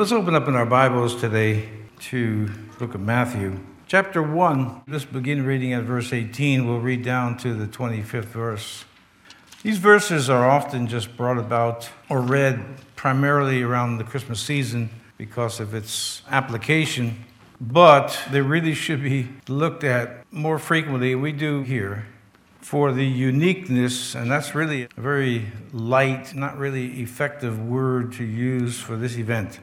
Let's open up in our Bibles today to look at Matthew. Chapter 1, let's begin reading at verse 18. We'll read down to the 25th verse. These verses are often just brought about or read primarily around the Christmas season because of its application, but they really should be looked at more frequently. We do here for the uniqueness, and that's really a very light, not really effective word to use for this event.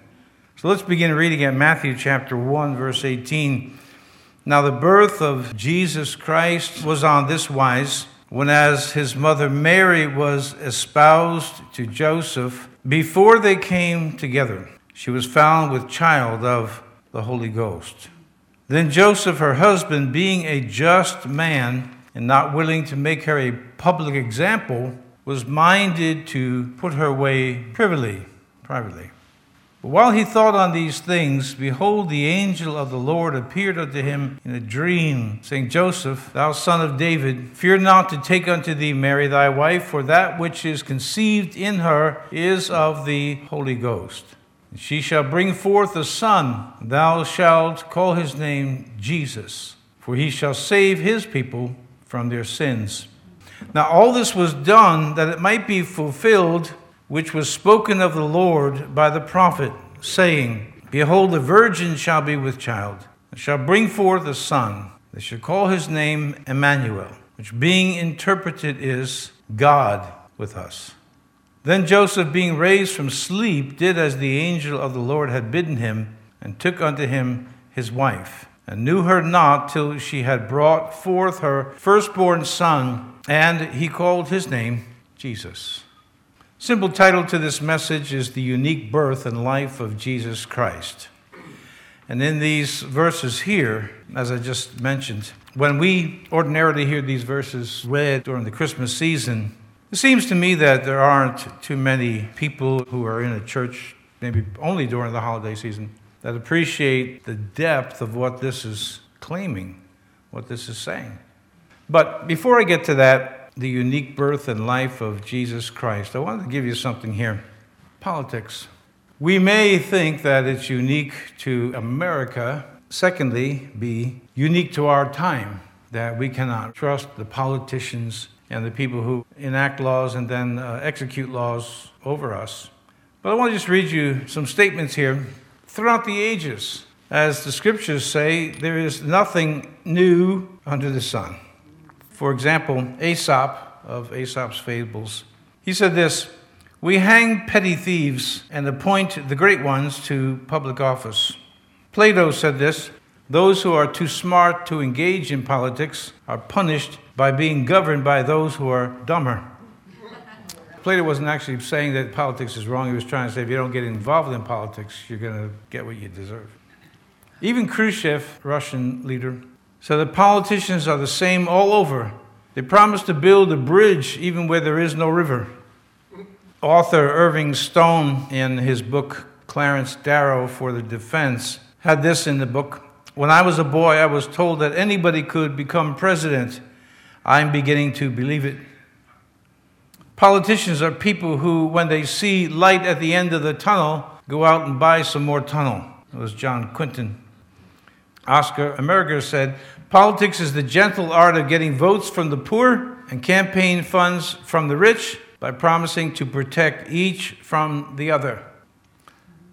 So let's begin reading at Matthew chapter 1, verse 18. Now, the birth of Jesus Christ was on this wise when, as his mother Mary was espoused to Joseph, before they came together, she was found with child of the Holy Ghost. Then Joseph, her husband, being a just man, and not willing to make her a public example, was minded to put her away privily, privately. But while he thought on these things, behold, the angel of the Lord appeared unto him in a dream, saying, Joseph, thou son of David, fear not to take unto thee Mary thy wife, for that which is conceived in her is of the Holy Ghost. And she shall bring forth a son, thou shalt call his name Jesus, for he shall save his people from their sins. Now, all this was done that it might be fulfilled, which was spoken of the Lord by the prophet, saying, Behold, the virgin shall be with child, and shall bring forth a son. They shall call his name Emmanuel, which being interpreted is God with us. Then Joseph, being raised from sleep, did as the angel of the Lord had bidden him, and took unto him his wife and knew her not till she had brought forth her firstborn son, and he called his name Jesus. Simple title to this message is The Unique Birth and Life of Jesus Christ. And in these verses here, as I just mentioned, when we ordinarily hear these verses read during the Christmas season, it seems to me that there aren't too many people who are in a church, maybe only during the holiday season, that appreciate the depth of what this is claiming, what this is saying. But before I get to that, the unique birth and life of Jesus Christ, I wanted to give you something here. Politics. We may think that it's unique to America. Secondly, be unique to our time, that we cannot trust the politicians and the people who enact laws and then uh, execute laws over us. But I want to just read you some statements here throughout the ages. As the scriptures say, there is nothing new under the sun. For example, Aesop of Aesop's Fables, he said this We hang petty thieves and appoint the great ones to public office. Plato said this Those who are too smart to engage in politics are punished by being governed by those who are dumber. Plato wasn't actually saying that politics is wrong. He was trying to say if you don't get involved in politics, you're going to get what you deserve. Even Khrushchev, Russian leader, said the politicians are the same all over. They promise to build a bridge even where there is no river. Author Irving Stone, in his book Clarence Darrow for the Defense, had this in the book. When I was a boy, I was told that anybody could become president. I'm beginning to believe it. Politicians are people who, when they see light at the end of the tunnel, go out and buy some more tunnel. It was John Quinton. Oscar Ameringer said, Politics is the gentle art of getting votes from the poor and campaign funds from the rich by promising to protect each from the other.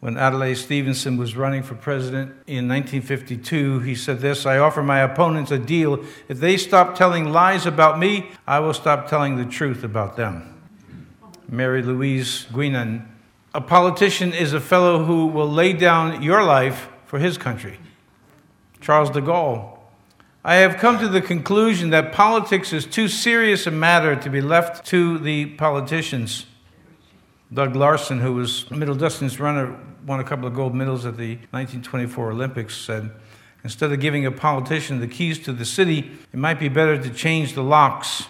When Adlai Stevenson was running for president in 1952, he said this I offer my opponents a deal. If they stop telling lies about me, I will stop telling the truth about them. Mary Louise Guinan. A politician is a fellow who will lay down your life for his country. Charles de Gaulle. I have come to the conclusion that politics is too serious a matter to be left to the politicians. Doug Larson, who was a middle distance runner, won a couple of gold medals at the 1924 Olympics, said, Instead of giving a politician the keys to the city, it might be better to change the locks.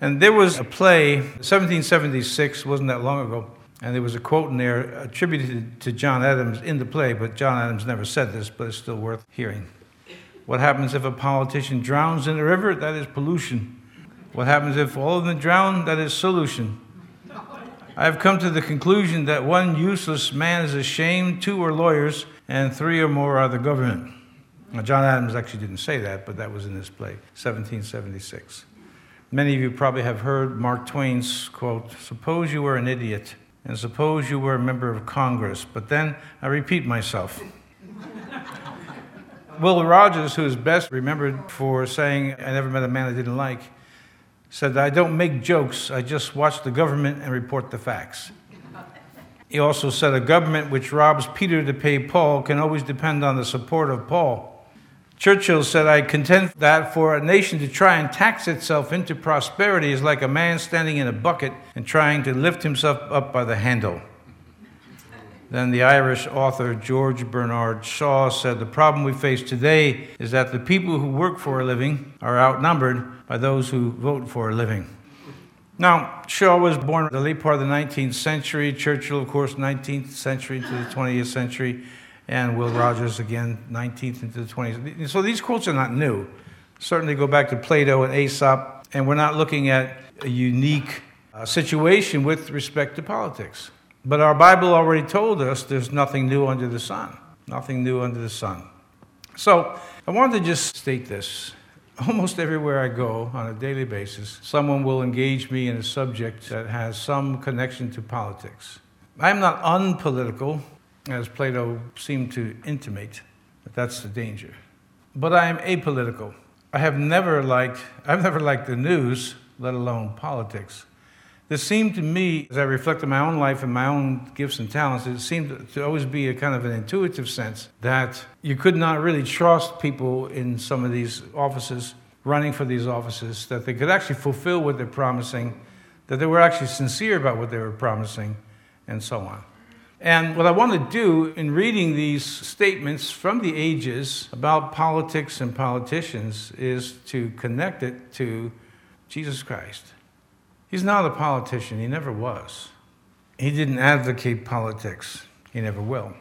And there was a play, 1776, wasn't that long ago, and there was a quote in there attributed to John Adams in the play, but John Adams never said this, but it's still worth hearing. What happens if a politician drowns in a river? That is pollution. What happens if all of them drown? That is solution. I have come to the conclusion that one useless man is ashamed, two are lawyers, and three or more are the government. Now, John Adams actually didn't say that, but that was in his play, 1776. Many of you probably have heard Mark Twain's quote Suppose you were an idiot, and suppose you were a member of Congress, but then I repeat myself. Will Rogers, who is best remembered for saying, I never met a man I didn't like, said, I don't make jokes, I just watch the government and report the facts. He also said, A government which robs Peter to pay Paul can always depend on the support of Paul. Churchill said, I contend that for a nation to try and tax itself into prosperity is like a man standing in a bucket and trying to lift himself up by the handle. Then the Irish author George Bernard Shaw said, The problem we face today is that the people who work for a living are outnumbered by those who vote for a living. Now, Shaw was born in the late part of the 19th century. Churchill, of course, 19th century into the 20th century and Will Rogers again, 19th into the 20th. So these quotes are not new. Certainly go back to Plato and Aesop, and we're not looking at a unique uh, situation with respect to politics. But our Bible already told us there's nothing new under the sun. Nothing new under the sun. So I wanted to just state this. Almost everywhere I go on a daily basis, someone will engage me in a subject that has some connection to politics. I'm not unpolitical as Plato seemed to intimate, that that's the danger. But I am apolitical. I have never liked, I've never liked the news, let alone politics. This seemed to me, as I reflect on my own life and my own gifts and talents, it seemed to always be a kind of an intuitive sense that you could not really trust people in some of these offices, running for these offices, that they could actually fulfill what they're promising, that they were actually sincere about what they were promising, and so on. And what I want to do in reading these statements from the ages about politics and politicians is to connect it to Jesus Christ. He's not a politician, he never was. He didn't advocate politics, he never will.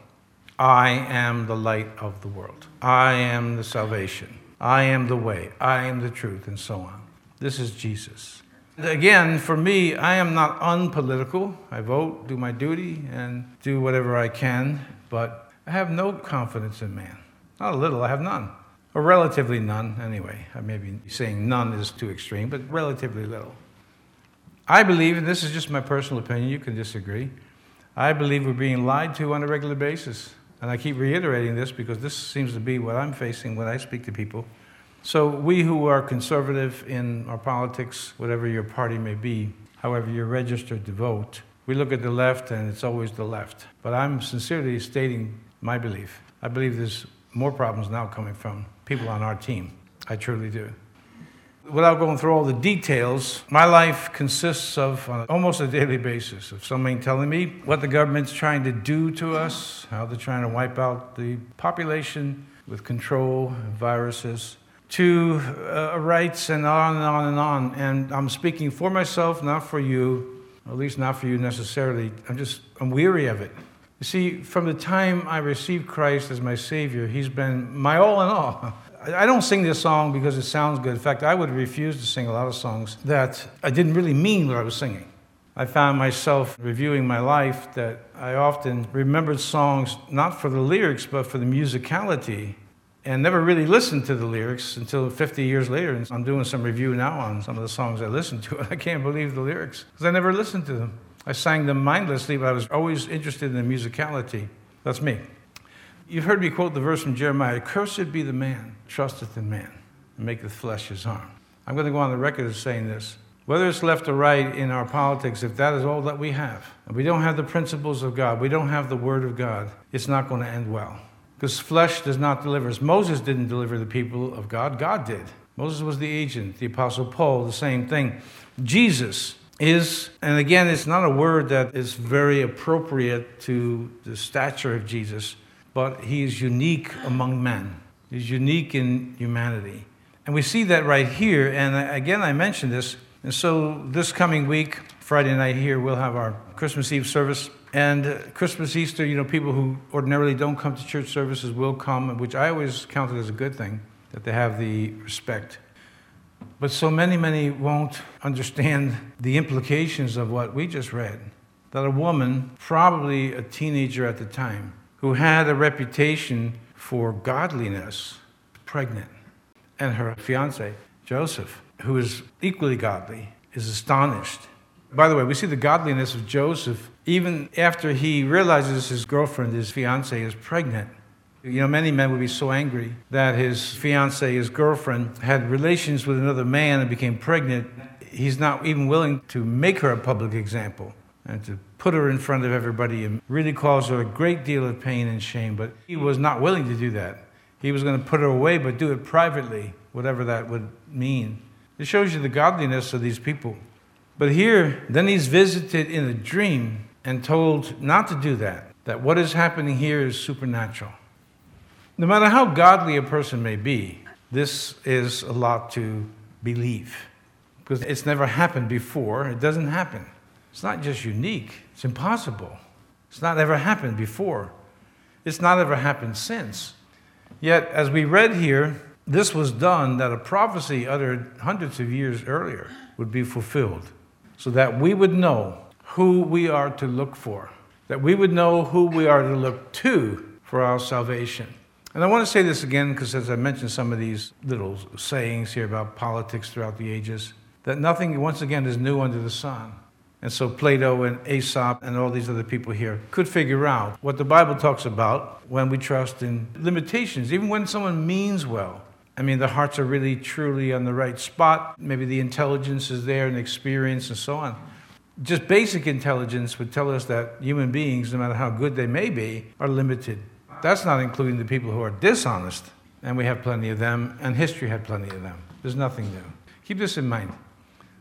I am the light of the world. I am the salvation. I am the way. I am the truth, and so on. This is Jesus. Again, for me, I am not unpolitical. I vote, do my duty, and do whatever I can, but I have no confidence in man. Not a little, I have none. Or relatively none, anyway. I may be saying none is too extreme, but relatively little. I believe, and this is just my personal opinion, you can disagree, I believe we're being lied to on a regular basis. And I keep reiterating this because this seems to be what I'm facing when I speak to people. So, we who are conservative in our politics, whatever your party may be, however you're registered to vote, we look at the left and it's always the left. But I'm sincerely stating my belief. I believe there's more problems now coming from people on our team. I truly do. Without going through all the details, my life consists of, on almost a daily basis, of somebody telling me what the government's trying to do to us, how they're trying to wipe out the population with control, viruses, to uh, rights and on and on and on. And I'm speaking for myself, not for you, at least not for you necessarily. I'm just, I'm weary of it. You see, from the time I received Christ as my Savior, He's been my all in all. I don't sing this song because it sounds good. In fact, I would refuse to sing a lot of songs that I didn't really mean what I was singing. I found myself reviewing my life that I often remembered songs not for the lyrics, but for the musicality and never really listened to the lyrics until 50 years later. And I'm doing some review now on some of the songs I listened to, and I can't believe the lyrics because I never listened to them. I sang them mindlessly, but I was always interested in the musicality. That's me. You've heard me quote the verse from Jeremiah Cursed be the man, trusteth in man, and maketh flesh his arm. I'm going to go on the record as saying this. Whether it's left or right in our politics, if that is all that we have, and we don't have the principles of God, we don't have the Word of God, it's not going to end well. Because flesh does not deliver us. Moses didn't deliver the people of God, God did. Moses was the agent, the Apostle Paul, the same thing. Jesus is, and again, it's not a word that is very appropriate to the stature of Jesus, but he is unique among men. He's unique in humanity. And we see that right here. And again, I mentioned this. And so this coming week, Friday night here, we'll have our Christmas Eve service. And Christmas, Easter, you know, people who ordinarily don't come to church services will come, which I always counted as a good thing, that they have the respect. But so many, many won't understand the implications of what we just read. that a woman, probably a teenager at the time, who had a reputation for godliness, pregnant. And her fiance, Joseph, who is equally godly, is astonished. By the way, we see the godliness of Joseph even after he realizes his girlfriend, his fiance, is pregnant. You know, many men would be so angry that his fiance, his girlfriend, had relations with another man and became pregnant. He's not even willing to make her a public example and to put her in front of everybody and really cause her a great deal of pain and shame. But he was not willing to do that. He was going to put her away, but do it privately, whatever that would mean. It shows you the godliness of these people. But here, then he's visited in a dream and told not to do that, that what is happening here is supernatural. No matter how godly a person may be, this is a lot to believe because it's never happened before. It doesn't happen. It's not just unique, it's impossible. It's not ever happened before. It's not ever happened since. Yet, as we read here, this was done that a prophecy uttered hundreds of years earlier would be fulfilled, so that we would know who we are to look for, that we would know who we are to look to for our salvation. And I want to say this again because, as I mentioned some of these little sayings here about politics throughout the ages, that nothing, once again, is new under the sun. And so Plato and Aesop and all these other people here could figure out what the Bible talks about when we trust in limitations, even when someone means well. I mean, the hearts are really, truly on the right spot. Maybe the intelligence is there and experience and so on. Just basic intelligence would tell us that human beings, no matter how good they may be, are limited. That's not including the people who are dishonest, and we have plenty of them, and history had plenty of them. There's nothing new. Keep this in mind.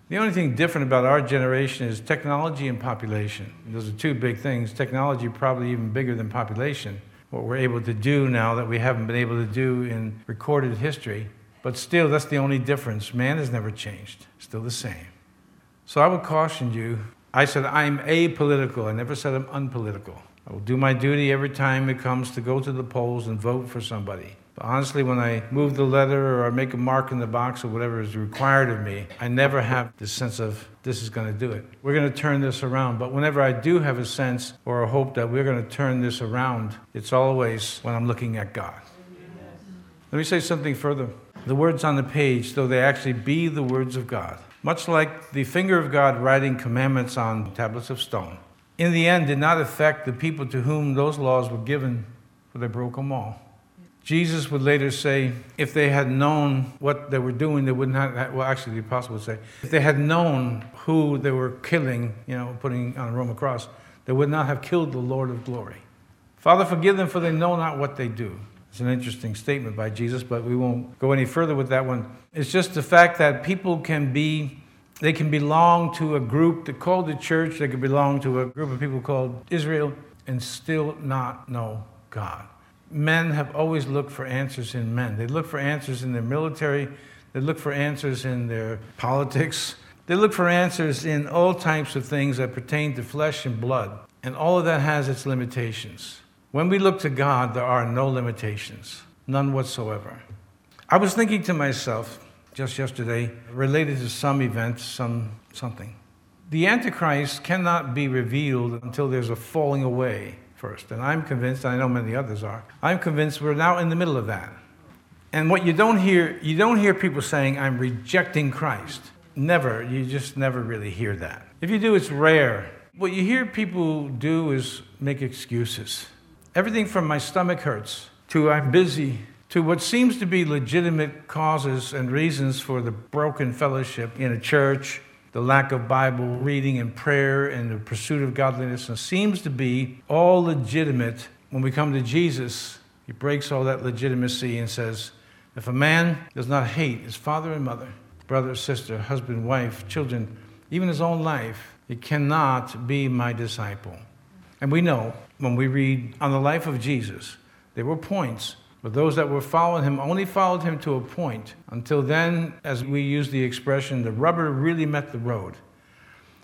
The only thing different about our generation is technology and population. Those are two big things. Technology probably even bigger than population. What we're able to do now that we haven't been able to do in recorded history. But still, that's the only difference. Man has never changed, still the same. So I would caution you. I said I'm apolitical. I never said I'm unpolitical. I will do my duty every time it comes to go to the polls and vote for somebody. But honestly, when I move the letter or I make a mark in the box or whatever is required of me, I never have the sense of this is going to do it. We're going to turn this around. But whenever I do have a sense or a hope that we're going to turn this around, it's always when I'm looking at God. Let me say something further. The words on the page, though they actually be the words of God, much like the finger of God writing commandments on tablets of stone, in the end did not affect the people to whom those laws were given, for they broke them all. Jesus would later say, if they had known what they were doing, they would not, have, well, actually, the apostle would say, if they had known who they were killing, you know, putting on a Roman cross, they would not have killed the Lord of glory. Father, forgive them, for they know not what they do. It's an interesting statement by Jesus, but we won't go any further with that one. It's just the fact that people can be they can belong to a group that called the church, they could belong to a group of people called Israel, and still not know God. Men have always looked for answers in men. They look for answers in their military, they look for answers in their politics, they look for answers in all types of things that pertain to flesh and blood. And all of that has its limitations. When we look to God, there are no limitations, none whatsoever. I was thinking to myself, just yesterday related to some event, some something. The Antichrist cannot be revealed until there's a falling away first. And I'm convinced, and I know many others are, I'm convinced we're now in the middle of that. And what you don't hear, you don't hear people saying, I'm rejecting Christ. Never. You just never really hear that. If you do, it's rare. What you hear people do is make excuses. Everything from my stomach hurts to I'm busy to what seems to be legitimate causes and reasons for the broken fellowship in a church, the lack of Bible reading and prayer, and the pursuit of godliness, and seems to be all legitimate. When we come to Jesus, he breaks all that legitimacy and says, If a man does not hate his father and mother, brother, sister, husband, wife, children, even his own life, he cannot be my disciple. And we know when we read on the life of Jesus, there were points but those that were following him only followed him to a point. Until then, as we use the expression, the rubber really met the road.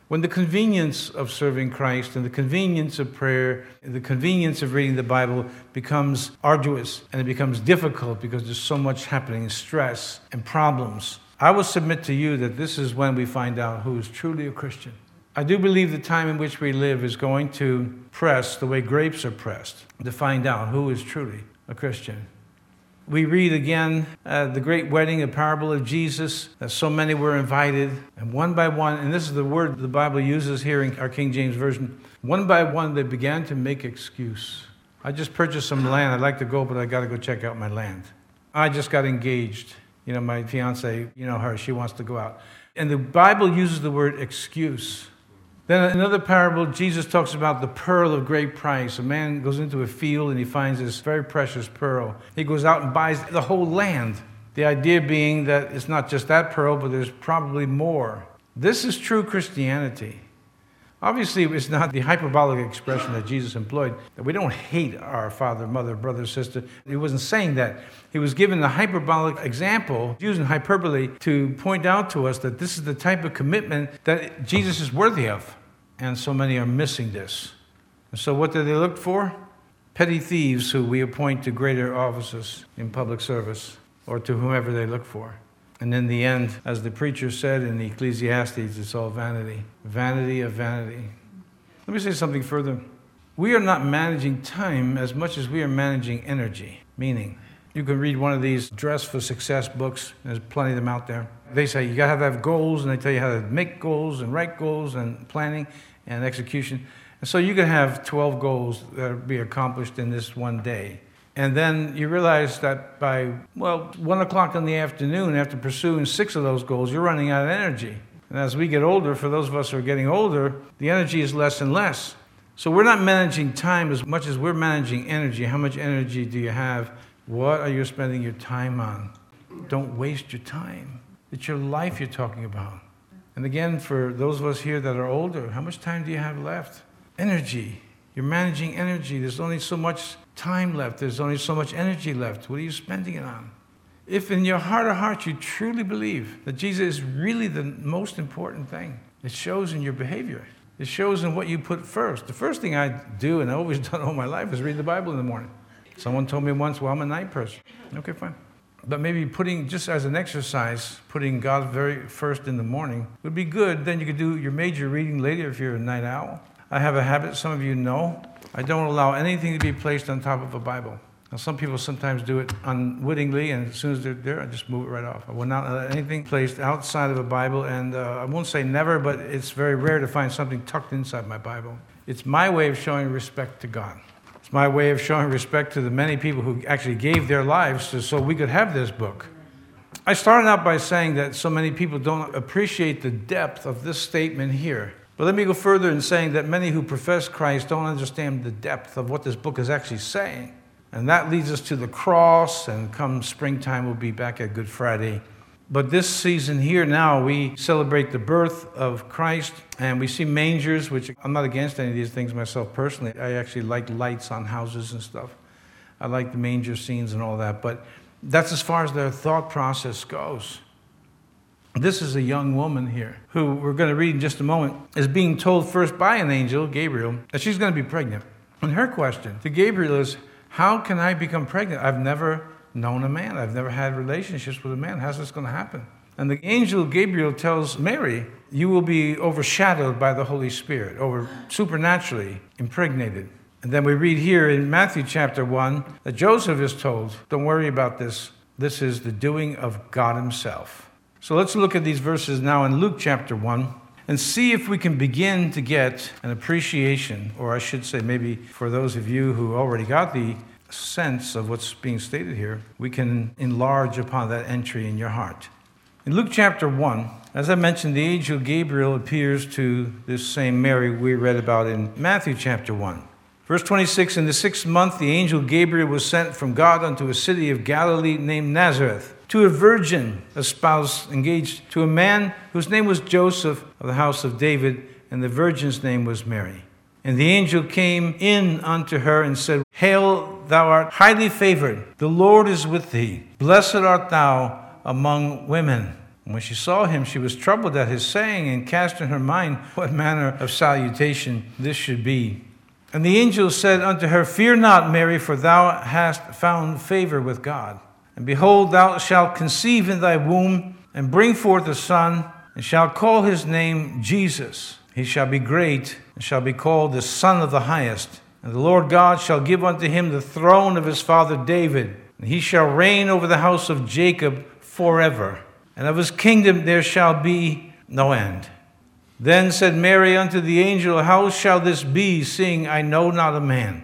When the convenience of serving Christ and the convenience of prayer, and the convenience of reading the Bible becomes arduous and it becomes difficult because there's so much happening, stress and problems, I will submit to you that this is when we find out who is truly a Christian. I do believe the time in which we live is going to press the way grapes are pressed to find out who is truly a Christian. We read again uh, the great wedding, a parable of Jesus, that so many were invited, and one by one, and this is the word the Bible uses here in our King James Version, one by one they began to make excuse. I just purchased some land. I'd like to go, but I got to go check out my land. I just got engaged. You know, my fiance, you know her, she wants to go out. And the Bible uses the word excuse. Then another parable, Jesus talks about the pearl of great price. A man goes into a field and he finds this very precious pearl. He goes out and buys the whole land. The idea being that it's not just that pearl, but there's probably more. This is true Christianity. Obviously, it's not the hyperbolic expression that Jesus employed. That we don't hate our father, mother, brother, sister. He wasn't saying that. He was giving the hyperbolic example, using hyperbole to point out to us that this is the type of commitment that Jesus is worthy of. And so many are missing this. And so, what do they look for? Petty thieves who we appoint to greater offices in public service or to whomever they look for. And in the end, as the preacher said in Ecclesiastes, it's all vanity. Vanity of vanity. Let me say something further. We are not managing time as much as we are managing energy. Meaning, you can read one of these Dress for Success books, there's plenty of them out there. They say you gotta have goals, and they tell you how to make goals and write goals and planning and execution. And so you can have 12 goals that will be accomplished in this one day. And then you realize that by, well, one o'clock in the afternoon, after pursuing six of those goals, you're running out of energy. And as we get older, for those of us who are getting older, the energy is less and less. So we're not managing time as much as we're managing energy. How much energy do you have? What are you spending your time on? Don't waste your time. It's your life you're talking about. And again, for those of us here that are older, how much time do you have left? Energy. You're managing energy. There's only so much time left. There's only so much energy left. What are you spending it on? If in your heart of hearts you truly believe that Jesus is really the most important thing, it shows in your behavior. It shows in what you put first. The first thing I do, and I've always done all my life, is read the Bible in the morning. Someone told me once, well, I'm a night person. Okay, fine. But maybe putting, just as an exercise, putting God very first in the morning would be good. Then you could do your major reading later if you're a night owl. I have a habit, some of you know. I don't allow anything to be placed on top of a Bible. Now, some people sometimes do it unwittingly, and as soon as they're there, I just move it right off. I will not let anything placed outside of a Bible, and uh, I won't say never, but it's very rare to find something tucked inside my Bible. It's my way of showing respect to God. It's my way of showing respect to the many people who actually gave their lives to, so we could have this book. I started out by saying that so many people don't appreciate the depth of this statement here. But let me go further in saying that many who profess Christ don't understand the depth of what this book is actually saying. And that leads us to the cross, and come springtime, we'll be back at Good Friday. But this season here now, we celebrate the birth of Christ, and we see mangers, which I'm not against any of these things myself personally. I actually like lights on houses and stuff. I like the manger scenes and all that, but that's as far as their thought process goes. This is a young woman here who we're going to read in just a moment is being told first by an angel, Gabriel, that she's going to be pregnant. And her question to Gabriel is, How can I become pregnant? I've never known a man, I've never had relationships with a man. How's this going to happen? And the angel Gabriel tells Mary, You will be overshadowed by the Holy Spirit, over supernaturally impregnated. And then we read here in Matthew chapter 1 that Joseph is told, Don't worry about this. This is the doing of God Himself. So let's look at these verses now in Luke chapter 1 and see if we can begin to get an appreciation, or I should say, maybe for those of you who already got the sense of what's being stated here, we can enlarge upon that entry in your heart. In Luke chapter 1, as I mentioned, the angel Gabriel appears to this same Mary we read about in Matthew chapter 1. Verse 26 In the sixth month, the angel Gabriel was sent from God unto a city of Galilee named Nazareth to a virgin espoused, engaged to a man whose name was Joseph of the house of David, and the virgin's name was Mary. And the angel came in unto her and said, Hail, thou art highly favored. The Lord is with thee. Blessed art thou among women. And when she saw him, she was troubled at his saying and cast in her mind what manner of salutation this should be. And the angel said unto her, Fear not, Mary, for thou hast found favor with God. And behold, thou shalt conceive in thy womb and bring forth a son, and shalt call his name Jesus. He shall be great, and shall be called the Son of the Highest. And the Lord God shall give unto him the throne of his father David, and he shall reign over the house of Jacob forever. And of his kingdom there shall be no end. Then said Mary unto the angel, How shall this be, seeing I know not a man?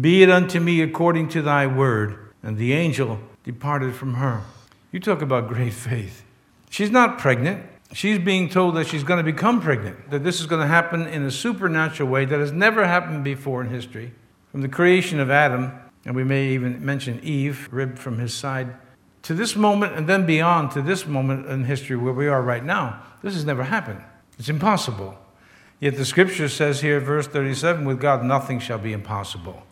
be it unto me according to thy word. And the angel departed from her. You talk about great faith. She's not pregnant. She's being told that she's going to become pregnant, that this is going to happen in a supernatural way that has never happened before in history. From the creation of Adam, and we may even mention Eve, ribbed from his side, to this moment and then beyond to this moment in history where we are right now, this has never happened. It's impossible. Yet the scripture says here, verse 37, with God nothing shall be impossible.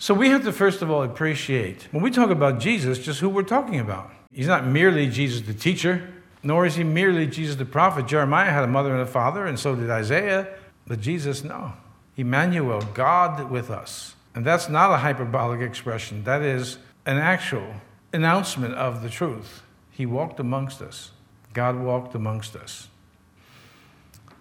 So we have to first of all appreciate when we talk about Jesus, just who we're talking about. He's not merely Jesus the teacher, nor is he merely Jesus the prophet. Jeremiah had a mother and a father, and so did Isaiah. But Jesus, no. Emmanuel, God with us. And that's not a hyperbolic expression, that is an actual announcement of the truth. He walked amongst us. God walked amongst us.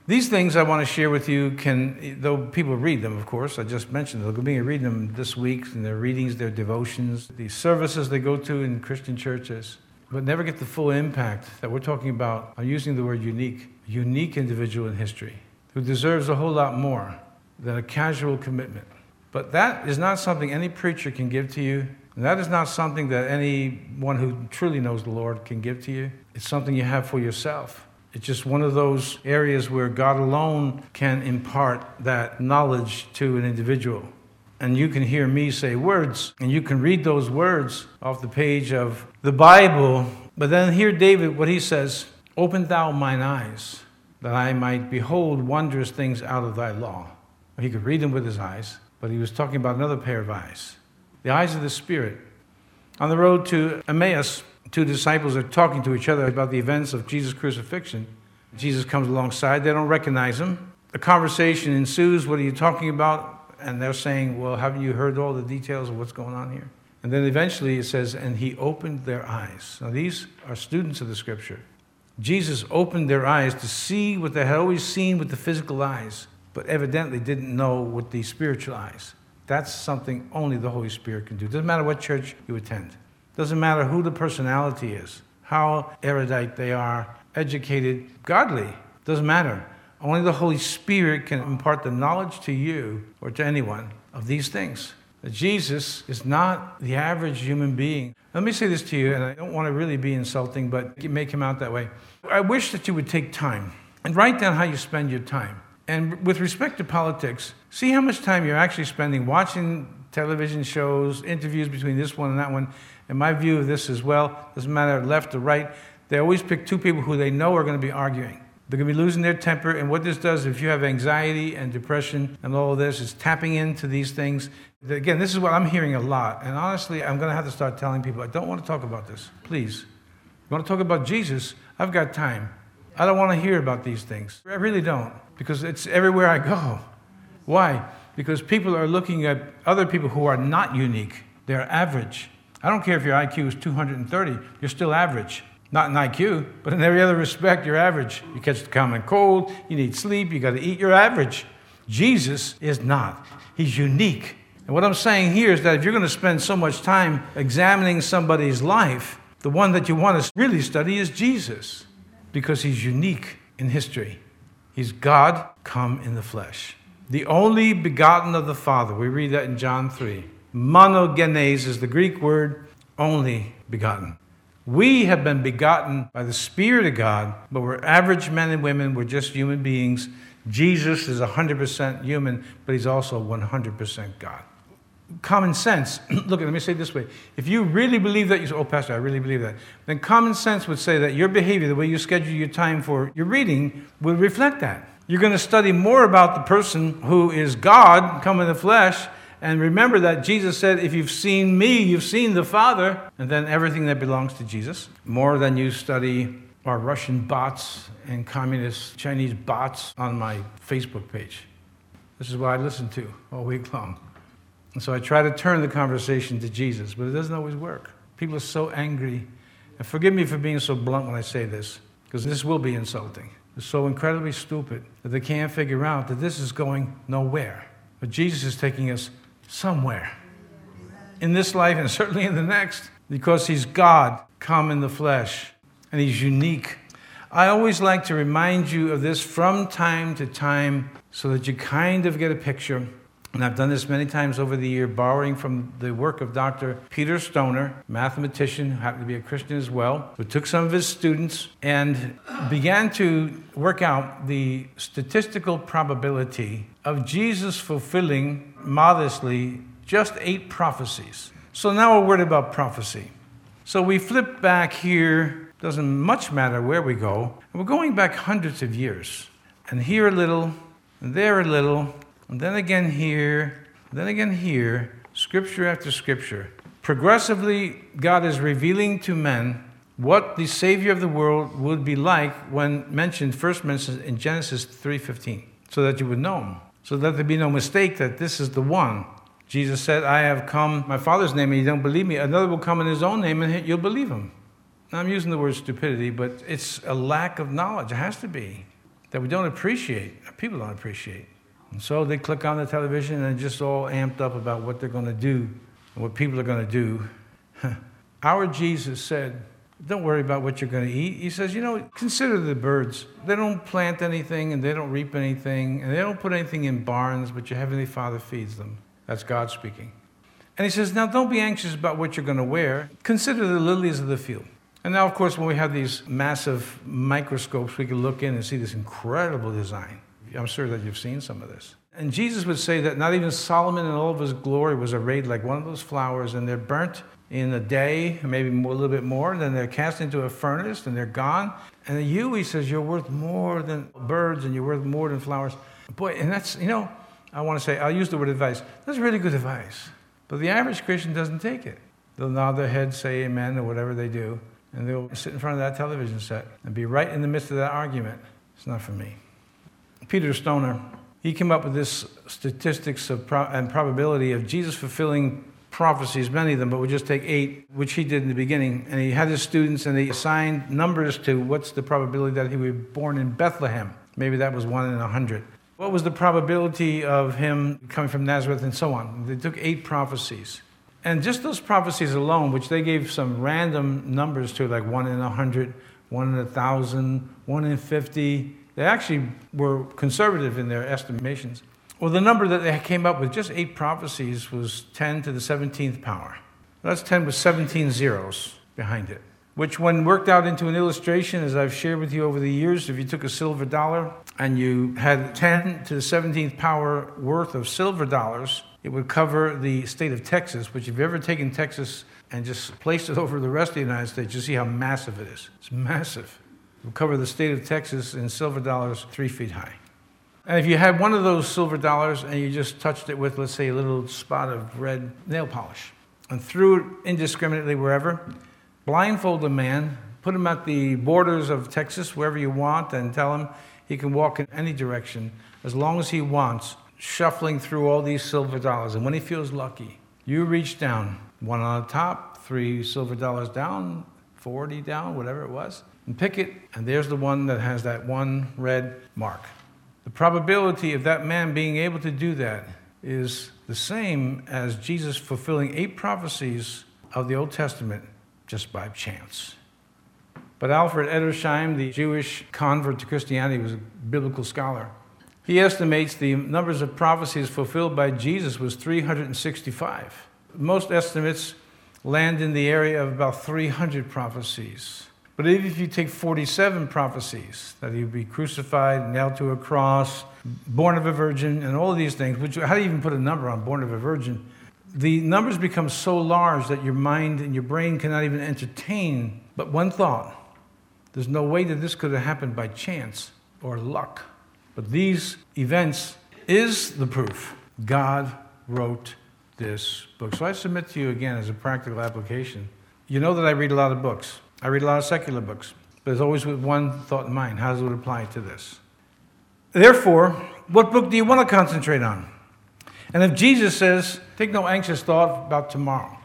These things I want to share with you can, though people read them, of course, I just mentioned, they'll be reading them this week in their readings, their devotions, the services they go to in Christian churches, but never get the full impact that we're talking about. I'm using the word unique, unique individual in history who deserves a whole lot more than a casual commitment. But that is not something any preacher can give to you. And that is not something that anyone who truly knows the Lord can give to you. It's something you have for yourself. It's just one of those areas where God alone can impart that knowledge to an individual. And you can hear me say words, and you can read those words off the page of the Bible. But then hear David, what he says Open thou mine eyes, that I might behold wondrous things out of thy law. He could read them with his eyes, but he was talking about another pair of eyes the eyes of the Spirit. On the road to Emmaus, two disciples are talking to each other about the events of Jesus' crucifixion. Jesus comes alongside. They don't recognize him. A conversation ensues. What are you talking about? And they're saying, Well, haven't you heard all the details of what's going on here? And then eventually it says, And he opened their eyes. Now, these are students of the scripture. Jesus opened their eyes to see what they had always seen with the physical eyes, but evidently didn't know with the spiritual eyes. That's something only the Holy Spirit can do. Doesn't matter what church you attend. Doesn't matter who the personality is, how erudite they are, educated, godly. Doesn't matter. Only the Holy Spirit can impart the knowledge to you or to anyone of these things. Jesus is not the average human being. Let me say this to you, and I don't want to really be insulting, but it may come out that way. I wish that you would take time and write down how you spend your time. And with respect to politics, see how much time you're actually spending watching television shows, interviews between this one and that one, and my view of this as well, doesn't matter left or right, they always pick two people who they know are going to be arguing. They're going to be losing their temper. And what this does, if you have anxiety and depression and all of this, is tapping into these things. Again, this is what I'm hearing a lot. And honestly, I'm going to have to start telling people I don't want to talk about this. Please. You want to talk about Jesus? I've got time. I don't want to hear about these things. I really don't, because it's everywhere I go. Why? Because people are looking at other people who are not unique, they're average. I don't care if your IQ is 230, you're still average. Not in IQ, but in every other respect, you're average. You catch the common cold, you need sleep, you got to eat, you're average. Jesus is not. He's unique. And what I'm saying here is that if you're going to spend so much time examining somebody's life, the one that you want to really study is Jesus because he's unique in history. He's God come in the flesh. The only begotten of the Father. We read that in John 3. Monogenes is the Greek word only begotten. We have been begotten by the Spirit of God, but we're average men and women. We're just human beings. Jesus is 100% human, but he's also 100% God. Common sense, look, let me say it this way. If you really believe that, you say, oh, Pastor, I really believe that, then common sense would say that your behavior, the way you schedule your time for your reading, will reflect that. You're going to study more about the person who is God come in the flesh. And remember that Jesus said, If you've seen me, you've seen the Father, and then everything that belongs to Jesus. More than you study our Russian bots and communist Chinese bots on my Facebook page. This is what I listen to all week long. And so I try to turn the conversation to Jesus, but it doesn't always work. People are so angry. And forgive me for being so blunt when I say this, because this will be insulting. They're so incredibly stupid that they can't figure out that this is going nowhere. But Jesus is taking us somewhere. In this life and certainly in the next, because He's God come in the flesh and He's unique. I always like to remind you of this from time to time so that you kind of get a picture and I've done this many times over the year, borrowing from the work of Dr. Peter Stoner, mathematician, who happened to be a Christian as well, who took some of his students and began to work out the statistical probability of Jesus fulfilling modestly just eight prophecies. So now we're worried about prophecy. So we flip back here, doesn't much matter where we go, we're going back hundreds of years. And here a little, and there a little, and then again here, then again here, scripture after scripture. Progressively, God is revealing to men what the Savior of the world would be like when mentioned, first mentioned in Genesis 3.15, so that you would know him, so that there be no mistake that this is the one. Jesus said, I have come my Father's name and you don't believe me. Another will come in his own name and you'll believe him. Now, I'm using the word stupidity, but it's a lack of knowledge. It has to be that we don't appreciate, people don't appreciate. And so they click on the television and just all amped up about what they're going to do and what people are going to do. Our Jesus said, Don't worry about what you're going to eat. He says, You know, consider the birds. They don't plant anything and they don't reap anything and they don't put anything in barns, but your Heavenly Father feeds them. That's God speaking. And he says, Now don't be anxious about what you're going to wear. Consider the lilies of the field. And now, of course, when we have these massive microscopes, we can look in and see this incredible design. I'm sure that you've seen some of this. And Jesus would say that not even Solomon in all of his glory was arrayed like one of those flowers, and they're burnt in a day, maybe a little bit more, and then they're cast into a furnace and they're gone. And you, he says, you're worth more than birds and you're worth more than flowers. Boy, and that's, you know, I want to say, I'll use the word advice. That's really good advice. But the average Christian doesn't take it. They'll nod their head, say amen, or whatever they do, and they'll sit in front of that television set and be right in the midst of that argument. It's not for me. Peter Stoner, he came up with this statistics of pro- and probability of Jesus fulfilling prophecies, many of them, but we'll just take eight, which he did in the beginning. And he had his students and he assigned numbers to what's the probability that he would be born in Bethlehem. Maybe that was one in a hundred. What was the probability of him coming from Nazareth and so on? They took eight prophecies. And just those prophecies alone, which they gave some random numbers to, like one in a hundred, one in a thousand, one in fifty, they actually were conservative in their estimations. Well, the number that they came up with, just eight prophecies, was 10 to the 17th power. That's 10 with 17 zeros behind it, which, when worked out into an illustration, as I've shared with you over the years, if you took a silver dollar and you had 10 to the 17th power worth of silver dollars, it would cover the state of Texas, which, if you've ever taken Texas and just placed it over the rest of the United States, you see how massive it is. It's massive will cover the state of Texas in silver dollars three feet high. And if you had one of those silver dollars and you just touched it with, let's say, a little spot of red nail polish and threw it indiscriminately wherever, blindfold a man, put him at the borders of Texas, wherever you want, and tell him he can walk in any direction as long as he wants, shuffling through all these silver dollars. And when he feels lucky, you reach down, one on the top, three silver dollars down, 40 down, whatever it was, and pick it, and there's the one that has that one red mark. The probability of that man being able to do that is the same as Jesus fulfilling eight prophecies of the Old Testament just by chance. But Alfred Edersheim, the Jewish convert to Christianity, was a biblical scholar. He estimates the numbers of prophecies fulfilled by Jesus was 365. Most estimates land in the area of about 300 prophecies. But even if you take 47 prophecies that he would be crucified, nailed to a cross, born of a virgin, and all of these things, which how do you even put a number on born of a virgin? The numbers become so large that your mind and your brain cannot even entertain but one thought. There's no way that this could have happened by chance or luck, But these events is the proof. God wrote this book. So I submit to you again as a practical application. You know that I read a lot of books. I read a lot of secular books, but it's always with one thought in mind. How does it apply to this? Therefore, what book do you want to concentrate on? And if Jesus says, take no anxious thought about tomorrow,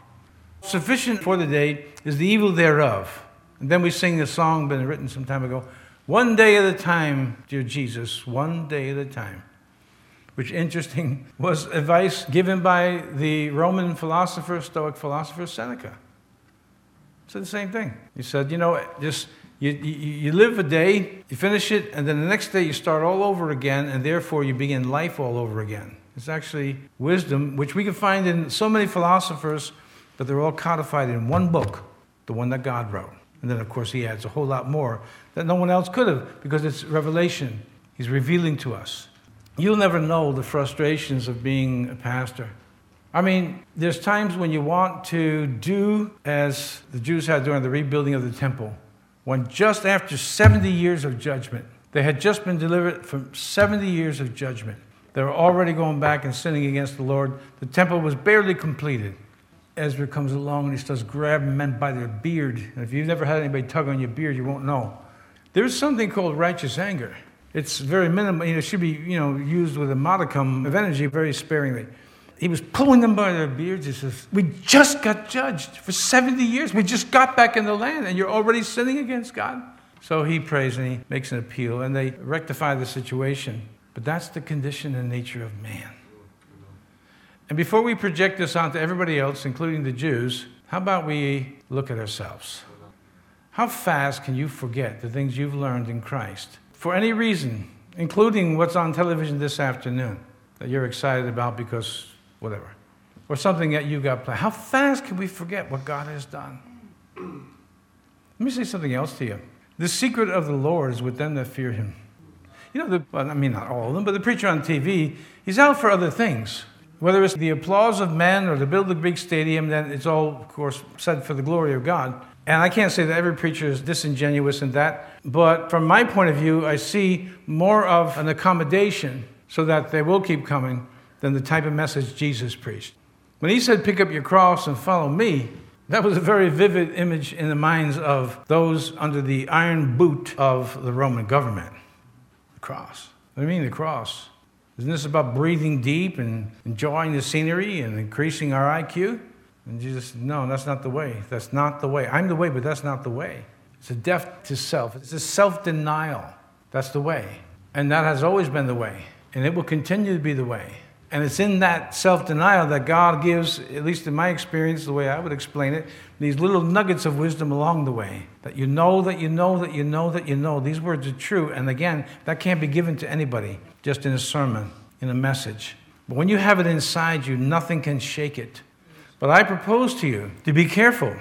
sufficient for the day is the evil thereof. And then we sing the song, been written some time ago, one day at a time, dear Jesus, one day at a time. Which, interesting, was advice given by the Roman philosopher, Stoic philosopher Seneca. Said the same thing. He said, you know, just you, you, you, live a day, you finish it, and then the next day you start all over again, and therefore you begin life all over again. It's actually wisdom, which we can find in so many philosophers, but they're all codified in one book, the one that God wrote. And then, of course, he adds a whole lot more that no one else could have, because it's revelation. He's revealing to us. You'll never know the frustrations of being a pastor. I mean, there's times when you want to do as the Jews had during the rebuilding of the temple, when just after 70 years of judgment, they had just been delivered from 70 years of judgment. They were already going back and sinning against the Lord. The temple was barely completed. Ezra comes along and he starts grabbing men by their beard. And if you've never had anybody tug on your beard, you won't know. There's something called righteous anger. It's very minimal. You know, it should be you know used with a modicum of energy, very sparingly he was pulling them by their beards. He says, We just got judged for 70 years. We just got back in the land, and you're already sinning against God. So he prays and he makes an appeal, and they rectify the situation. But that's the condition and nature of man. And before we project this onto everybody else, including the Jews, how about we look at ourselves? How fast can you forget the things you've learned in Christ for any reason, including what's on television this afternoon that you're excited about because whatever, or something that you got planned. How fast can we forget what God has done? Let me say something else to you. The secret of the Lord is with them that fear him. You know, the, well, I mean, not all of them, but the preacher on TV, he's out for other things. Whether it's the applause of men or to build a big stadium, then it's all, of course, said for the glory of God. And I can't say that every preacher is disingenuous in that, but from my point of view, I see more of an accommodation so that they will keep coming than the type of message Jesus preached. When he said, Pick up your cross and follow me, that was a very vivid image in the minds of those under the iron boot of the Roman government. The cross. What do you mean, the cross? Isn't this about breathing deep and enjoying the scenery and increasing our IQ? And Jesus said, No, that's not the way. That's not the way. I'm the way, but that's not the way. It's a death to self, it's a self denial. That's the way. And that has always been the way. And it will continue to be the way. And it's in that self denial that God gives, at least in my experience, the way I would explain it, these little nuggets of wisdom along the way. That you know, that you know, that you know, that you know. These words are true. And again, that can't be given to anybody just in a sermon, in a message. But when you have it inside you, nothing can shake it. But I propose to you to be careful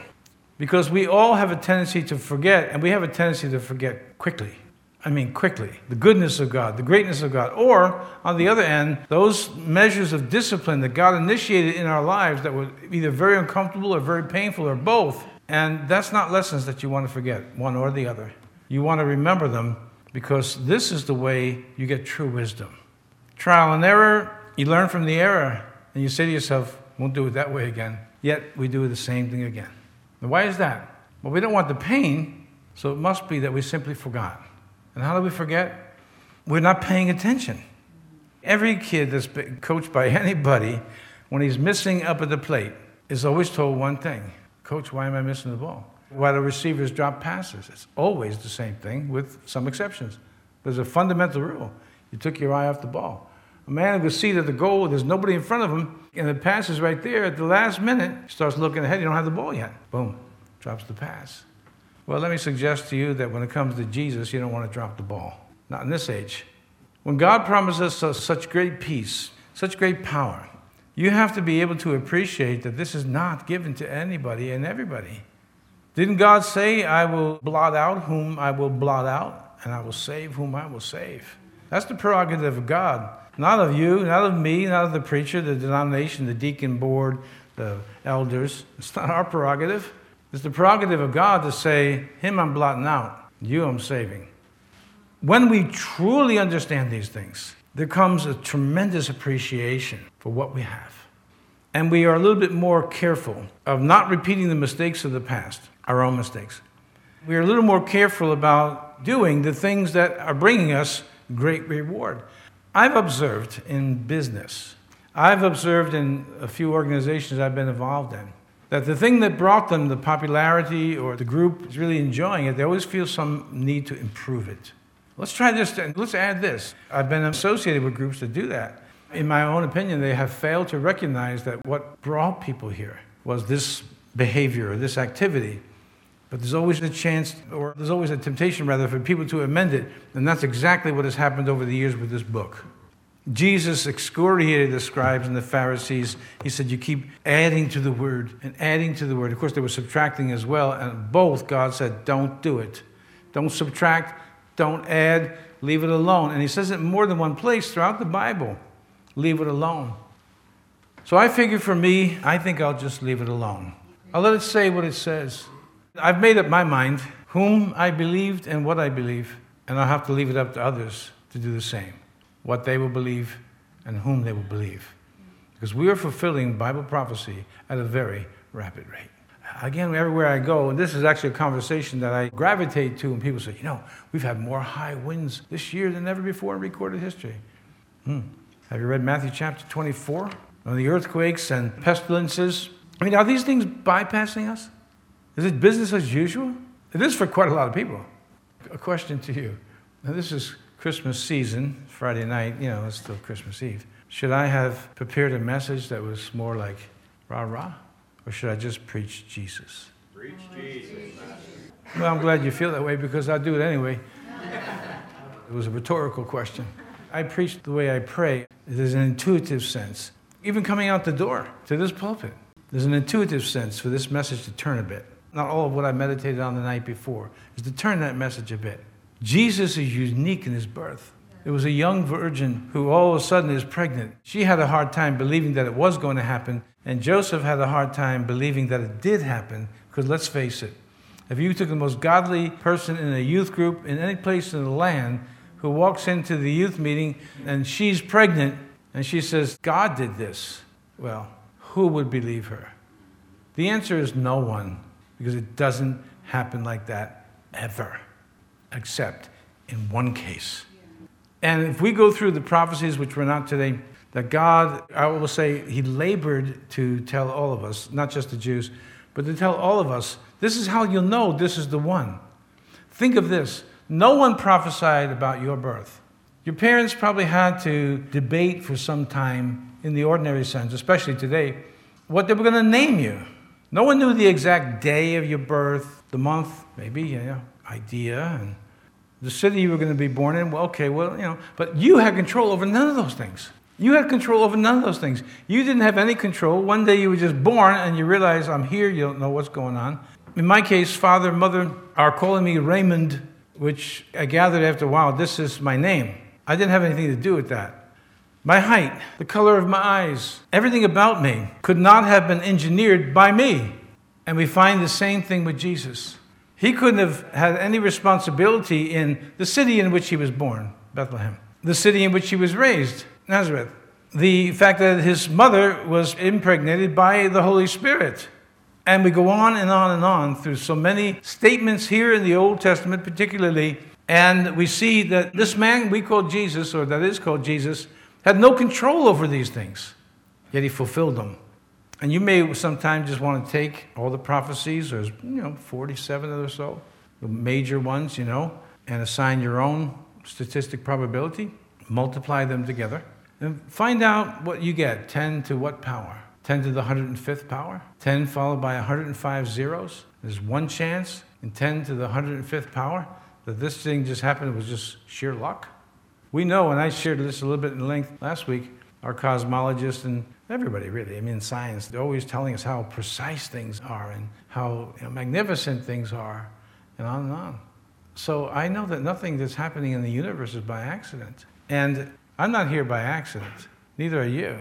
because we all have a tendency to forget, and we have a tendency to forget quickly. I mean, quickly, the goodness of God, the greatness of God. Or, on the other end, those measures of discipline that God initiated in our lives that were either very uncomfortable or very painful or both. And that's not lessons that you want to forget, one or the other. You want to remember them because this is the way you get true wisdom. Trial and error, you learn from the error, and you say to yourself, won't do it that way again. Yet we do the same thing again. And why is that? Well, we don't want the pain, so it must be that we simply forgot. And how do we forget? We're not paying attention. Every kid that's been coached by anybody, when he's missing up at the plate, is always told one thing Coach, why am I missing the ball? Why do receivers drop passes? It's always the same thing, with some exceptions. There's a fundamental rule you took your eye off the ball. A man who can see that the goal, there's nobody in front of him, and the pass is right there at the last minute, starts looking ahead, you don't have the ball yet. Boom, drops the pass. Well, let me suggest to you that when it comes to Jesus, you don't want to drop the ball. Not in this age. When God promises us such great peace, such great power, you have to be able to appreciate that this is not given to anybody and everybody. Didn't God say, I will blot out whom I will blot out, and I will save whom I will save? That's the prerogative of God. Not of you, not of me, not of the preacher, the denomination, the deacon board, the elders. It's not our prerogative. It's the prerogative of God to say, Him I'm blotting out, you I'm saving. When we truly understand these things, there comes a tremendous appreciation for what we have. And we are a little bit more careful of not repeating the mistakes of the past, our own mistakes. We are a little more careful about doing the things that are bringing us great reward. I've observed in business, I've observed in a few organizations I've been involved in, that the thing that brought them the popularity or the group is really enjoying it, they always feel some need to improve it. Let's try this, and let's add this. I've been associated with groups that do that. In my own opinion, they have failed to recognize that what brought people here was this behavior or this activity. But there's always a chance, or there's always a temptation, rather, for people to amend it. And that's exactly what has happened over the years with this book. Jesus excoriated the scribes and the Pharisees. He said, You keep adding to the word and adding to the word. Of course, they were subtracting as well. And both, God said, Don't do it. Don't subtract, don't add, leave it alone. And He says it more than one place throughout the Bible leave it alone. So I figure for me, I think I'll just leave it alone. I'll let it say what it says. I've made up my mind whom I believed and what I believe, and I'll have to leave it up to others to do the same what they will believe and whom they will believe. Because we are fulfilling Bible prophecy at a very rapid rate. Again, everywhere I go, and this is actually a conversation that I gravitate to when people say, you know, we've had more high winds this year than ever before in recorded history. Hmm. Have you read Matthew chapter 24? On the earthquakes and pestilences. I mean, are these things bypassing us? Is it business as usual? It is for quite a lot of people. A question to you. Now, this is Christmas season, Friday night, you know, it's still Christmas Eve. Should I have prepared a message that was more like rah rah? Or should I just preach Jesus? Preach Jesus. Well, I'm glad you feel that way because I do it anyway. It was a rhetorical question. I preach the way I pray. There's an intuitive sense. Even coming out the door to this pulpit, there's an intuitive sense for this message to turn a bit. Not all of what I meditated on the night before, is to turn that message a bit. Jesus is unique in his birth. It was a young virgin who all of a sudden is pregnant. She had a hard time believing that it was going to happen, and Joseph had a hard time believing that it did happen, because let's face it, if you took the most godly person in a youth group in any place in the land who walks into the youth meeting and she's pregnant and she says, God did this, well, who would believe her? The answer is no one, because it doesn't happen like that ever except in one case. And if we go through the prophecies, which we're not today, that God, I will say, He labored to tell all of us, not just the Jews, but to tell all of us, this is how you'll know this is the one. Think of this no one prophesied about your birth. Your parents probably had to debate for some time in the ordinary sense, especially today, what they were going to name you. No one knew the exact day of your birth, the month, maybe, know, idea, and the city you were going to be born in, well, okay, well, you know, but you had control over none of those things. You had control over none of those things. You didn't have any control. One day you were just born and you realize, I'm here, you don't know what's going on. In my case, father and mother are calling me Raymond, which I gathered after a while, this is my name. I didn't have anything to do with that. My height, the color of my eyes, everything about me could not have been engineered by me. And we find the same thing with Jesus. He couldn't have had any responsibility in the city in which he was born, Bethlehem, the city in which he was raised, Nazareth, the fact that his mother was impregnated by the Holy Spirit. And we go on and on and on through so many statements here in the Old Testament, particularly, and we see that this man we call Jesus, or that is called Jesus, had no control over these things, yet he fulfilled them. And you may sometimes just want to take all the prophecies, there's, you know, 47 or so, the major ones, you know, and assign your own statistic probability, multiply them together, and find out what you get 10 to what power? 10 to the 105th power? 10 followed by 105 zeros? There's one chance in 10 to the 105th power that this thing just happened, was just sheer luck. We know, and I shared this a little bit in length last week, our cosmologists and everybody really, I mean, science, they're always telling us how precise things are and how you know, magnificent things are, and on and on. So I know that nothing that's happening in the universe is by accident. And I'm not here by accident, neither are you.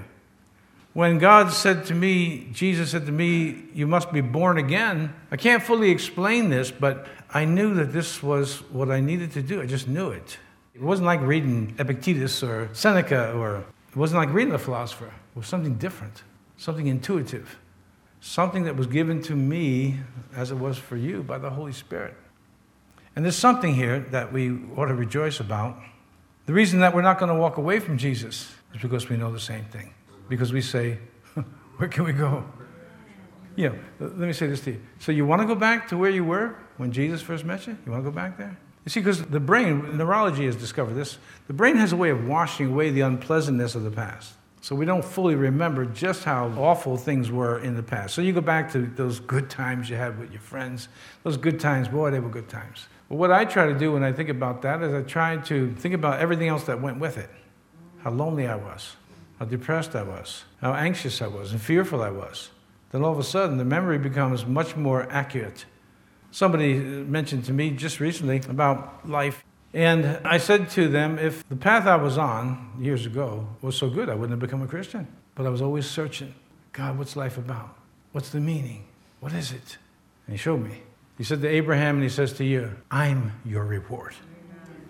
When God said to me, Jesus said to me, You must be born again, I can't fully explain this, but I knew that this was what I needed to do. I just knew it. It wasn't like reading Epictetus or Seneca, or it wasn't like reading a philosopher. Was something different, something intuitive, something that was given to me as it was for you by the Holy Spirit. And there's something here that we ought to rejoice about. The reason that we're not going to walk away from Jesus is because we know the same thing. Because we say, where can we go? Yeah, let me say this to you. So you want to go back to where you were when Jesus first met you? You want to go back there? You see, because the brain, neurology has discovered this, the brain has a way of washing away the unpleasantness of the past. So we don't fully remember just how awful things were in the past. So you go back to those good times you had with your friends. Those good times, boy, they were good times. But what I try to do when I think about that is I try to think about everything else that went with it. How lonely I was, how depressed I was, how anxious I was, and fearful I was. Then all of a sudden, the memory becomes much more accurate. Somebody mentioned to me just recently about life. And I said to them, if the path I was on years ago was so good, I wouldn't have become a Christian. But I was always searching God, what's life about? What's the meaning? What is it? And he showed me. He said to Abraham, and he says to you, I'm your reward,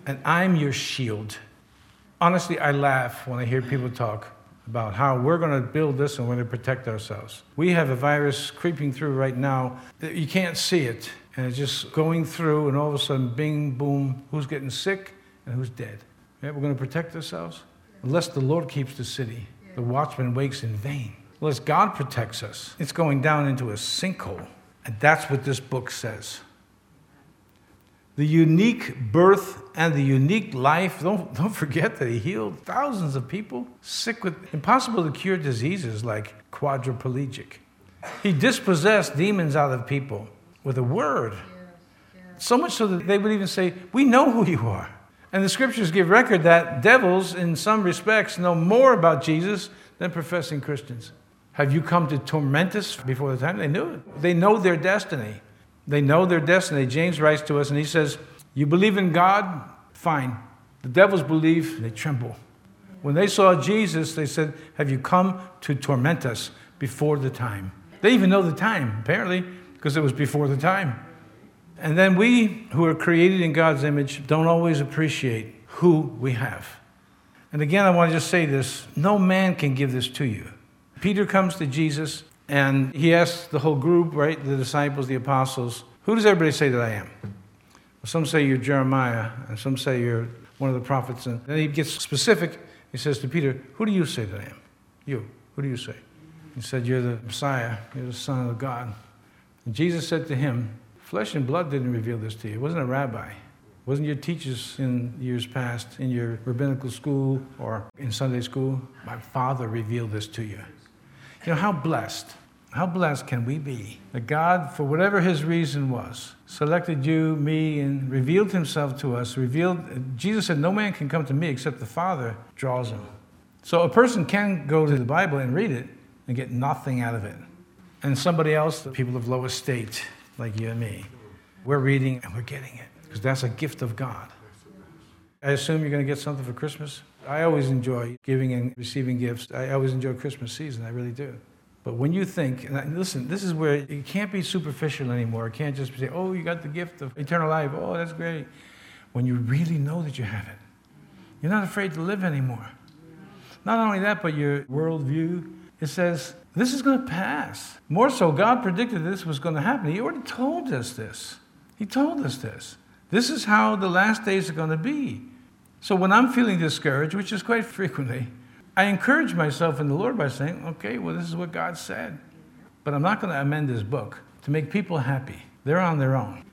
and I'm your shield. Honestly, I laugh when I hear people talk about how we're going to build this and we're going to protect ourselves. We have a virus creeping through right now that you can't see it, and it's just going through, and all of a sudden, bing, boom, who's getting sick and who's dead. We're going to protect ourselves. Unless the Lord keeps the city, the watchman wakes in vain. Unless God protects us, it's going down into a sinkhole. And that's what this book says. The unique birth and the unique life, don't, don't forget that he healed thousands of people sick with impossible to cure diseases like quadriplegic. He dispossessed demons out of people with a word. So much so that they would even say, We know who you are. And the scriptures give record that devils, in some respects, know more about Jesus than professing Christians. Have you come to torment us before the time? They knew it. They know their destiny. They know their destiny. James writes to us and he says, You believe in God? Fine. The devils believe, they tremble. When they saw Jesus, they said, Have you come to torment us before the time? They even know the time, apparently, because it was before the time. And then we, who are created in God's image, don't always appreciate who we have. And again, I want to just say this no man can give this to you. Peter comes to Jesus and he asks the whole group, right, the disciples, the apostles, who does everybody say that I am? Some say you're Jeremiah, and some say you're one of the prophets. And then he gets specific. He says to Peter, Who do you say that I am? You. Who do you say? He said, You're the Messiah. You're the Son of God. Jesus said to him, Flesh and blood didn't reveal this to you. It wasn't a rabbi. It wasn't your teachers in years past in your rabbinical school or in Sunday school. My Father revealed this to you. You know, how blessed, how blessed can we be that God, for whatever his reason was, selected you, me, and revealed himself to us. Revealed, Jesus said, No man can come to me except the Father draws him. So a person can go to the Bible and read it and get nothing out of it. And somebody else, the people of low estate, like you and me, we're reading and we're getting it because that's a gift of God. I assume you're going to get something for Christmas? I always enjoy giving and receiving gifts. I always enjoy Christmas season. I really do. But when you think, and listen, this is where it can't be superficial anymore. It can't just be say, oh, you got the gift of eternal life. Oh, that's great. When you really know that you have it, you're not afraid to live anymore. Not only that, but your worldview, it says, this is going to pass. More so, God predicted this was going to happen. He already told us this. He told us this. This is how the last days are going to be. So when I'm feeling discouraged, which is quite frequently, I encourage myself in the Lord by saying, okay, well, this is what God said. But I'm not going to amend this book to make people happy. They're on their own.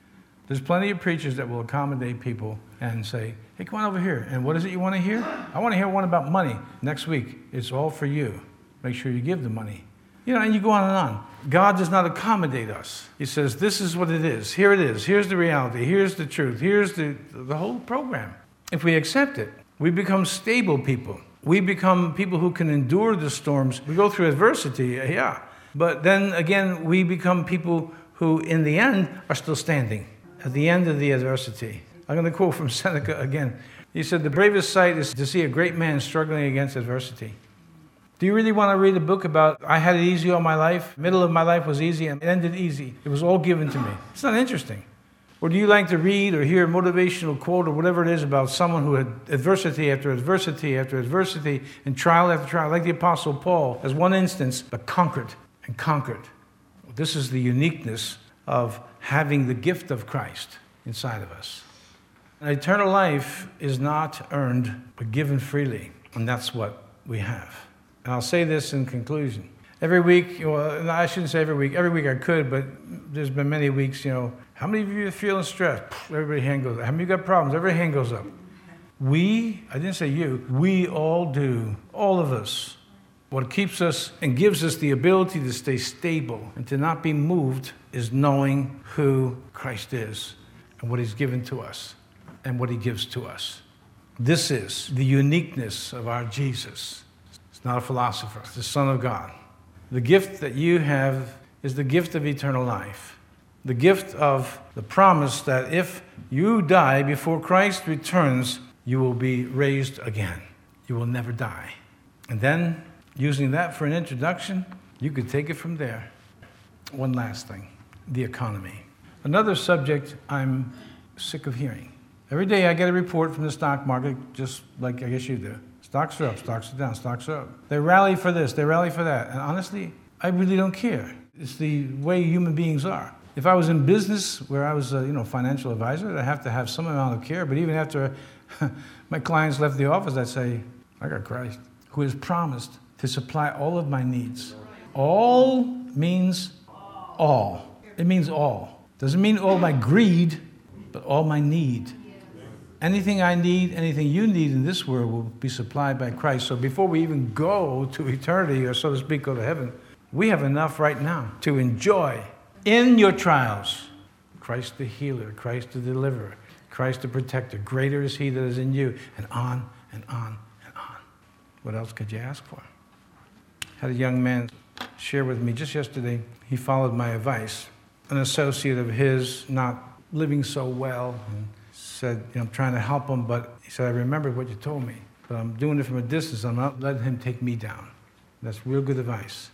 There's plenty of preachers that will accommodate people and say, hey, come on over here. And what is it you want to hear? I want to hear one about money. Next week, it's all for you. Make sure you give the money. You know, and you go on and on. God does not accommodate us. He says, this is what it is. Here it is. Here's the reality. Here's the truth. Here's the, the whole program. If we accept it, we become stable people. We become people who can endure the storms. We go through adversity, yeah. But then again, we become people who, in the end, are still standing at the end of the adversity. I'm going to quote from Seneca again. He said, The bravest sight is to see a great man struggling against adversity. Do you really want to read a book about I had it easy all my life? Middle of my life was easy and it ended easy. It was all given to me. It's not interesting. Or do you like to read or hear a motivational quote or whatever it is about someone who had adversity after adversity after adversity and trial after trial, like the Apostle Paul, as one instance, but conquered and conquered? This is the uniqueness of having the gift of Christ inside of us. And eternal life is not earned, but given freely. And that's what we have. And I'll say this in conclusion. Every week, well, I shouldn't say every week, every week I could, but there's been many weeks, you know, how many of you are feeling stressed? Everybody hand goes up. How many of you got problems? Every hand goes up. We, I didn't say you, we all do, all of us. What keeps us and gives us the ability to stay stable and to not be moved is knowing who Christ is and what He's given to us and what He gives to us. This is the uniqueness of our Jesus. It's not a philosopher, it's the Son of God. The gift that you have is the gift of eternal life, the gift of the promise that if you die before Christ returns, you will be raised again. You will never die. And then Using that for an introduction, you could take it from there. One last thing the economy. Another subject I'm sick of hearing. Every day I get a report from the stock market, just like I guess you do. Stocks are up, stocks are down, stocks are up. They rally for this, they rally for that. And honestly, I really don't care. It's the way human beings are. If I was in business where I was a you know, financial advisor, I'd have to have some amount of care. But even after my clients left the office, I'd say, I got Christ, who has promised to supply all of my needs. All means all. It means all. Doesn't mean all my greed, but all my need. Anything I need, anything you need in this world will be supplied by Christ. So before we even go to eternity, or so to speak, go to heaven, we have enough right now to enjoy in your trials Christ the healer, Christ the deliverer, Christ the protector. Greater is he that is in you, and on and on and on. What else could you ask for? had a young man share with me just yesterday. He followed my advice. An associate of his not living so well and said, you know, I'm trying to help him, but he said, I remembered what you told me, but I'm doing it from a distance. I'm not letting him take me down. That's real good advice.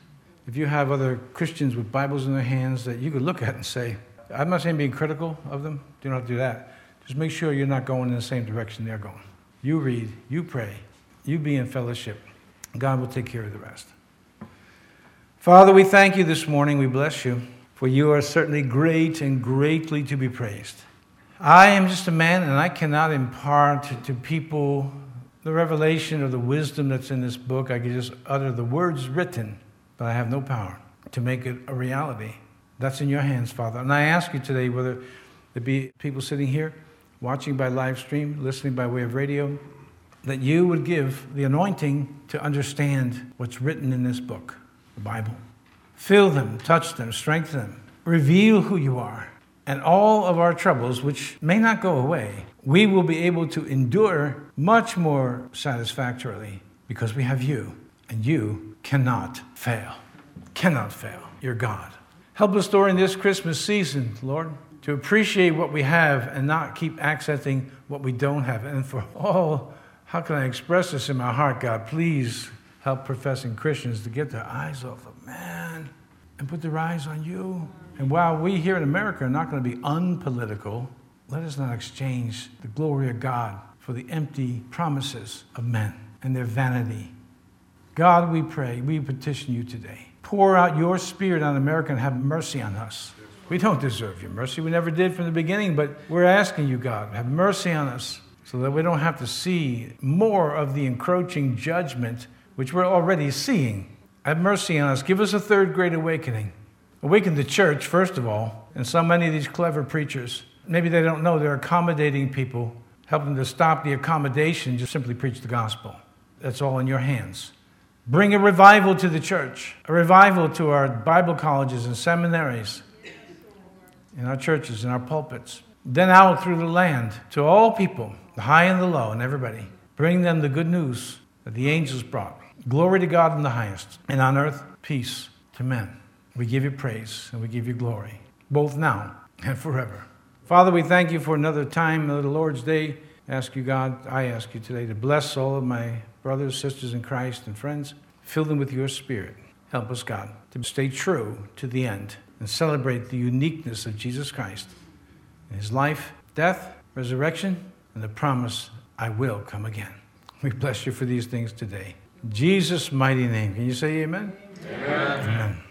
If you have other Christians with Bibles in their hands that you could look at and say, I'm not saying being critical of them, do not do that. Just make sure you're not going in the same direction they're going. You read, you pray, you be in fellowship. God will take care of the rest. Father, we thank you this morning. We bless you, for you are certainly great and greatly to be praised. I am just a man, and I cannot impart to people the revelation or the wisdom that's in this book. I can just utter the words written, but I have no power to make it a reality. That's in your hands, Father. And I ask you today, whether there be people sitting here, watching by live stream, listening by way of radio, that you would give the anointing to understand what's written in this book the Bible. Fill them, touch them, strengthen them, reveal who you are. And all of our troubles, which may not go away, we will be able to endure much more satisfactorily because we have you, and you cannot fail. Cannot fail. You're God. Help us during this Christmas season, Lord, to appreciate what we have and not keep accenting what we don't have. And for all, how can I express this in my heart, God? Please help professing Christians to get their eyes off of man and put their eyes on you. And while we here in America are not going to be unpolitical, let us not exchange the glory of God for the empty promises of men and their vanity. God, we pray, we petition you today. Pour out your spirit on America and have mercy on us. We don't deserve your mercy. We never did from the beginning, but we're asking you, God, have mercy on us so that we don't have to see more of the encroaching judgment which we're already seeing. Have mercy on us. Give us a third great awakening. Awaken the church, first of all, and so many of these clever preachers. Maybe they don't know they're accommodating people. Help them to stop the accommodation, just simply preach the gospel. That's all in your hands. Bring a revival to the church, a revival to our Bible colleges and seminaries, in our churches, in our pulpits. Then out through the land to all people, the high and the low, and everybody. Bring them the good news that the angels brought. Glory to God in the highest, and on earth, peace to men. We give you praise and we give you glory, both now and forever. Father, we thank you for another time of the Lord's Day. ask you, God, I ask you today to bless all of my brothers, sisters in Christ, and friends. Fill them with your spirit. Help us, God, to stay true to the end and celebrate the uniqueness of Jesus Christ in his life, death, resurrection, and the promise, I will come again. We bless you for these things today. Jesus' mighty name. Can you say amen? Amen. amen.